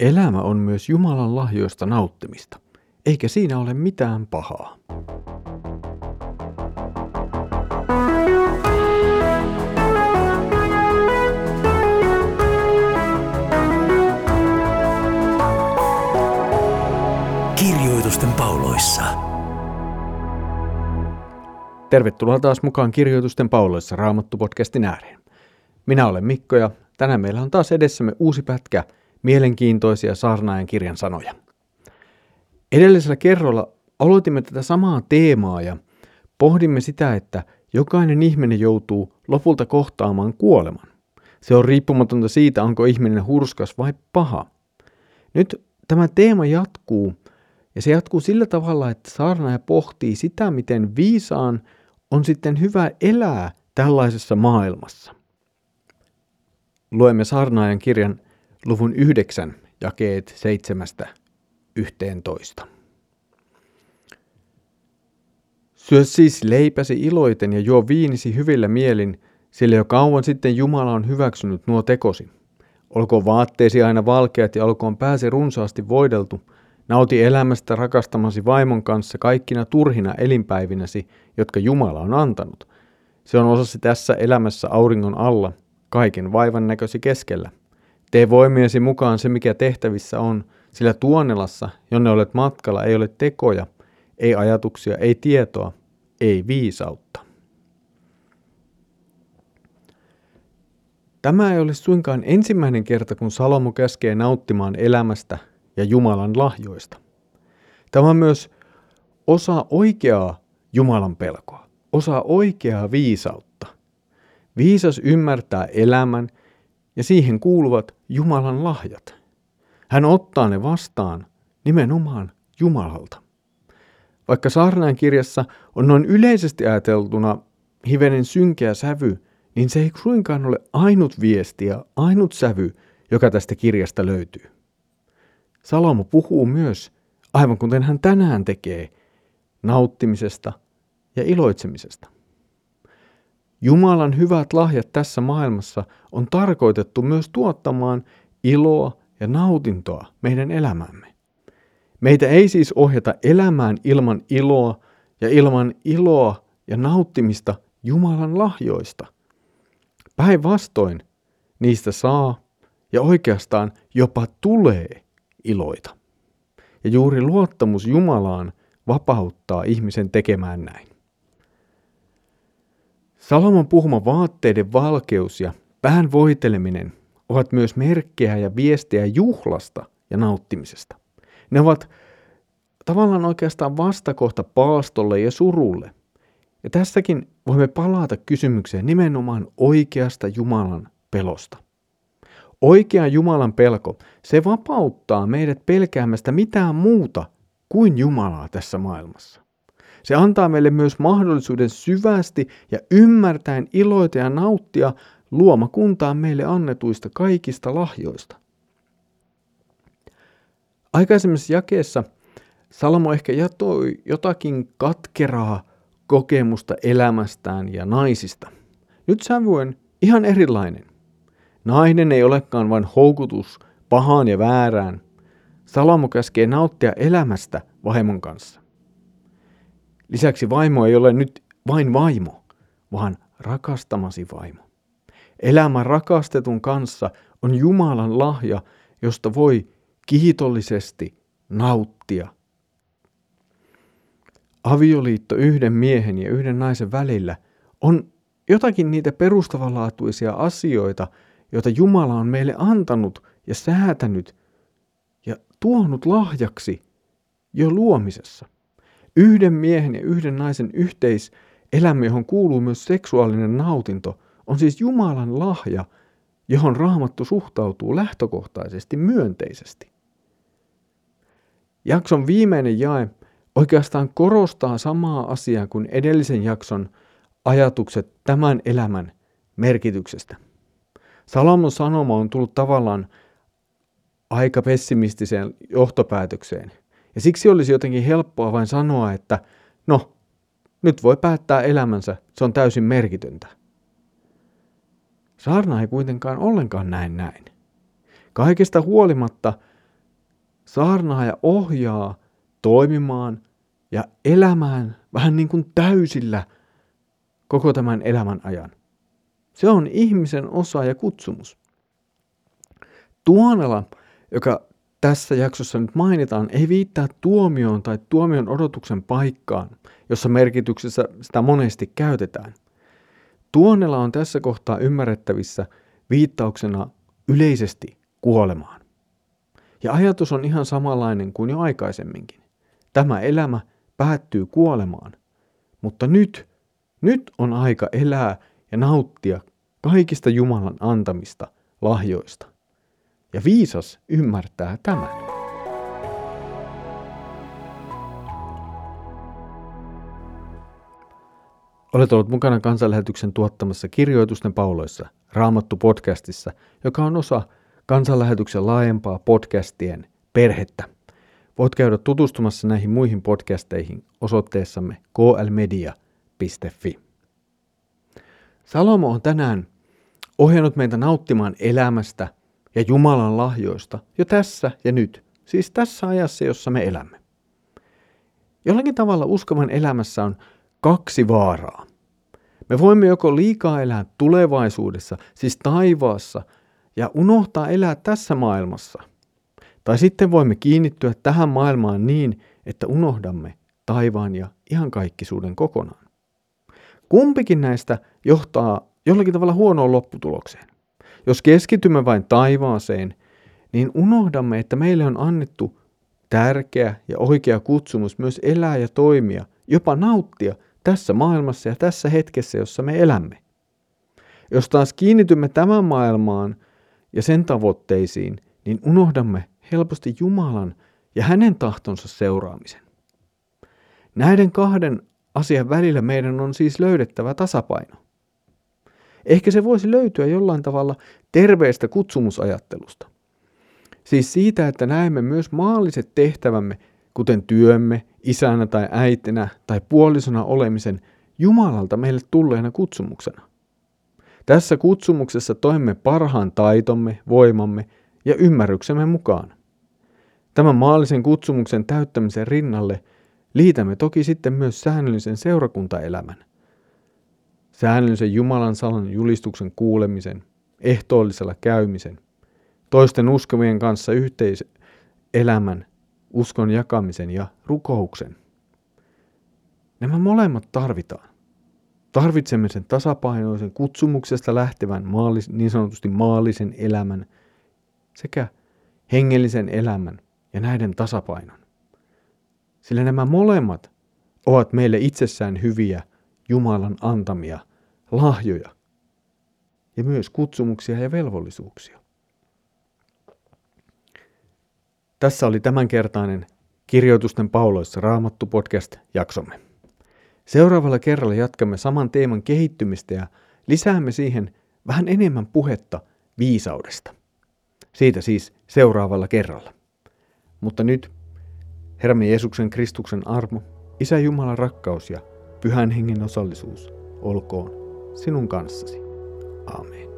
Elämä on myös Jumalan lahjoista nauttimista, eikä siinä ole mitään pahaa. Kirjoitusten pauloissa. Tervetuloa taas mukaan Kirjoitusten pauloissa Raamattu-podcastin ääreen. Minä olen Mikko ja tänään meillä on taas edessämme uusi pätkä mielenkiintoisia saarnaajan kirjan sanoja. Edellisellä kerralla aloitimme tätä samaa teemaa ja pohdimme sitä, että jokainen ihminen joutuu lopulta kohtaamaan kuoleman. Se on riippumatonta siitä, onko ihminen hurskas vai paha. Nyt tämä teema jatkuu ja se jatkuu sillä tavalla, että saarnaaja pohtii sitä, miten viisaan on sitten hyvä elää tällaisessa maailmassa. Luemme saarnaajan kirjan luvun 9 jakeet 7-11. Syö siis leipäsi iloiten ja juo viinisi hyvillä mielin, sillä jo kauan sitten Jumala on hyväksynyt nuo tekosi. Olkoon vaatteesi aina valkeat ja olkoon pääsi runsaasti voideltu – Nauti elämästä rakastamasi vaimon kanssa kaikkina turhina elinpäivinäsi, jotka Jumala on antanut. Se on osasi tässä elämässä auringon alla, kaiken vaivan näkösi keskellä. Tee voimiesi mukaan se, mikä tehtävissä on, sillä tuonelassa, jonne olet matkalla, ei ole tekoja, ei ajatuksia, ei tietoa, ei viisautta. Tämä ei ole suinkaan ensimmäinen kerta, kun Salomo käskee nauttimaan elämästä ja Jumalan lahjoista. Tämä on myös osa oikeaa Jumalan pelkoa, osa oikeaa viisautta. Viisas ymmärtää elämän ja siihen kuuluvat Jumalan lahjat. Hän ottaa ne vastaan nimenomaan Jumalalta. Vaikka saarnaan kirjassa on noin yleisesti ajateltuna hivenen synkeä sävy, niin se ei suinkaan ole ainut viesti ja ainut sävy, joka tästä kirjasta löytyy. Salomo puhuu myös, aivan kuten hän tänään tekee, nauttimisesta ja iloitsemisesta. Jumalan hyvät lahjat tässä maailmassa on tarkoitettu myös tuottamaan iloa ja nautintoa meidän elämämme. Meitä ei siis ohjata elämään ilman iloa ja ilman iloa ja nauttimista Jumalan lahjoista. Päinvastoin niistä saa ja oikeastaan jopa tulee iloita. Ja juuri luottamus Jumalaan vapauttaa ihmisen tekemään näin. Salomon puhuma vaatteiden valkeus ja pään voiteleminen ovat myös merkkejä ja viestejä juhlasta ja nauttimisesta. Ne ovat tavallaan oikeastaan vastakohta paastolle ja surulle. Ja tässäkin voimme palata kysymykseen nimenomaan oikeasta Jumalan pelosta. Oikea Jumalan pelko, se vapauttaa meidät pelkäämästä mitään muuta kuin Jumalaa tässä maailmassa. Se antaa meille myös mahdollisuuden syvästi ja ymmärtäen iloita ja nauttia luomakuntaan meille annetuista kaikista lahjoista. Aikaisemmassa jakeessa Salomo ehkä jatoi jotakin katkeraa kokemusta elämästään ja naisista. Nyt sävyen ihan erilainen. Nainen ei olekaan vain houkutus pahaan ja väärään. Salomo käskee nauttia elämästä vaimon kanssa. Lisäksi vaimo ei ole nyt vain vaimo, vaan rakastamasi vaimo. Elämä rakastetun kanssa on Jumalan lahja, josta voi kiitollisesti nauttia. Avioliitto yhden miehen ja yhden naisen välillä on jotakin niitä perustavanlaatuisia asioita, joita Jumala on meille antanut ja säätänyt ja tuonut lahjaksi jo luomisessa. Yhden miehen ja yhden naisen yhteiselämä, johon kuuluu myös seksuaalinen nautinto, on siis Jumalan lahja, johon raamattu suhtautuu lähtökohtaisesti myönteisesti. Jakson viimeinen jae oikeastaan korostaa samaa asiaa kuin edellisen jakson ajatukset tämän elämän merkityksestä. Salomon sanoma on tullut tavallaan aika pessimistiseen johtopäätökseen. Ja siksi olisi jotenkin helppoa vain sanoa, että no, nyt voi päättää elämänsä, se on täysin merkitöntä. Saarna ei kuitenkaan ollenkaan näin näin. Kaikesta huolimatta saarnaaja ohjaa toimimaan ja elämään vähän niin kuin täysillä koko tämän elämän ajan. Se on ihmisen osa ja kutsumus. Tuonela, joka tässä jaksossa nyt mainitaan, ei viittaa tuomioon tai tuomion odotuksen paikkaan, jossa merkityksessä sitä monesti käytetään. Tuonela on tässä kohtaa ymmärrettävissä viittauksena yleisesti kuolemaan. Ja ajatus on ihan samanlainen kuin jo aikaisemminkin. Tämä elämä päättyy kuolemaan, mutta nyt, nyt on aika elää ja nauttia kaikista Jumalan antamista lahjoista. Ja viisas ymmärtää tämän. Olet ollut mukana kansanlähetyksen tuottamassa kirjoitusten pauloissa Raamattu-podcastissa, joka on osa kansanlähetyksen laajempaa podcastien perhettä. Voit käydä tutustumassa näihin muihin podcasteihin osoitteessamme klmedia.fi. Salomo on tänään ohjannut meitä nauttimaan elämästä ja Jumalan lahjoista jo tässä ja nyt, siis tässä ajassa, jossa me elämme. Jollakin tavalla uskovan elämässä on kaksi vaaraa. Me voimme joko liikaa elää tulevaisuudessa, siis taivaassa, ja unohtaa elää tässä maailmassa. Tai sitten voimme kiinnittyä tähän maailmaan niin, että unohdamme taivaan ja ihan kaikkisuuden kokonaan. Kumpikin näistä johtaa jollakin tavalla huonoon lopputulokseen. Jos keskitymme vain taivaaseen, niin unohdamme, että meille on annettu tärkeä ja oikea kutsumus myös elää ja toimia, jopa nauttia tässä maailmassa ja tässä hetkessä, jossa me elämme. Jos taas kiinnitymme tämän maailmaan ja sen tavoitteisiin, niin unohdamme helposti Jumalan ja hänen tahtonsa seuraamisen. Näiden kahden asian välillä meidän on siis löydettävä tasapaino. Ehkä se voisi löytyä jollain tavalla terveestä kutsumusajattelusta. Siis siitä, että näemme myös maalliset tehtävämme, kuten työmme, isänä tai äitinä tai puolisona olemisen, Jumalalta meille tulleena kutsumuksena. Tässä kutsumuksessa toimme parhaan taitomme, voimamme ja ymmärryksemme mukaan. Tämän maallisen kutsumuksen täyttämisen rinnalle liitämme toki sitten myös säännöllisen seurakuntaelämän. Säännöllisen Jumalan salan julistuksen kuulemisen, ehtoollisella käymisen, toisten uskovien kanssa yhteiselämän, uskon jakamisen ja rukouksen. Nämä molemmat tarvitaan. Tarvitsemme sen tasapainoisen kutsumuksesta lähtevän maallis, niin sanotusti maallisen elämän sekä hengellisen elämän ja näiden tasapainon. Sillä nämä molemmat ovat meille itsessään hyviä Jumalan antamia lahjoja ja myös kutsumuksia ja velvollisuuksia. Tässä oli tämänkertainen Kirjoitusten pauloissa Raamattu podcast-jaksomme. Seuraavalla kerralla jatkamme saman teeman kehittymistä ja lisäämme siihen vähän enemmän puhetta viisaudesta. Siitä siis seuraavalla kerralla. Mutta nyt Herramme Jeesuksen Kristuksen armo, Isä Jumalan rakkaus ja Pyhän Hengen osallisuus olkoon sinun kanssasi. Aamen.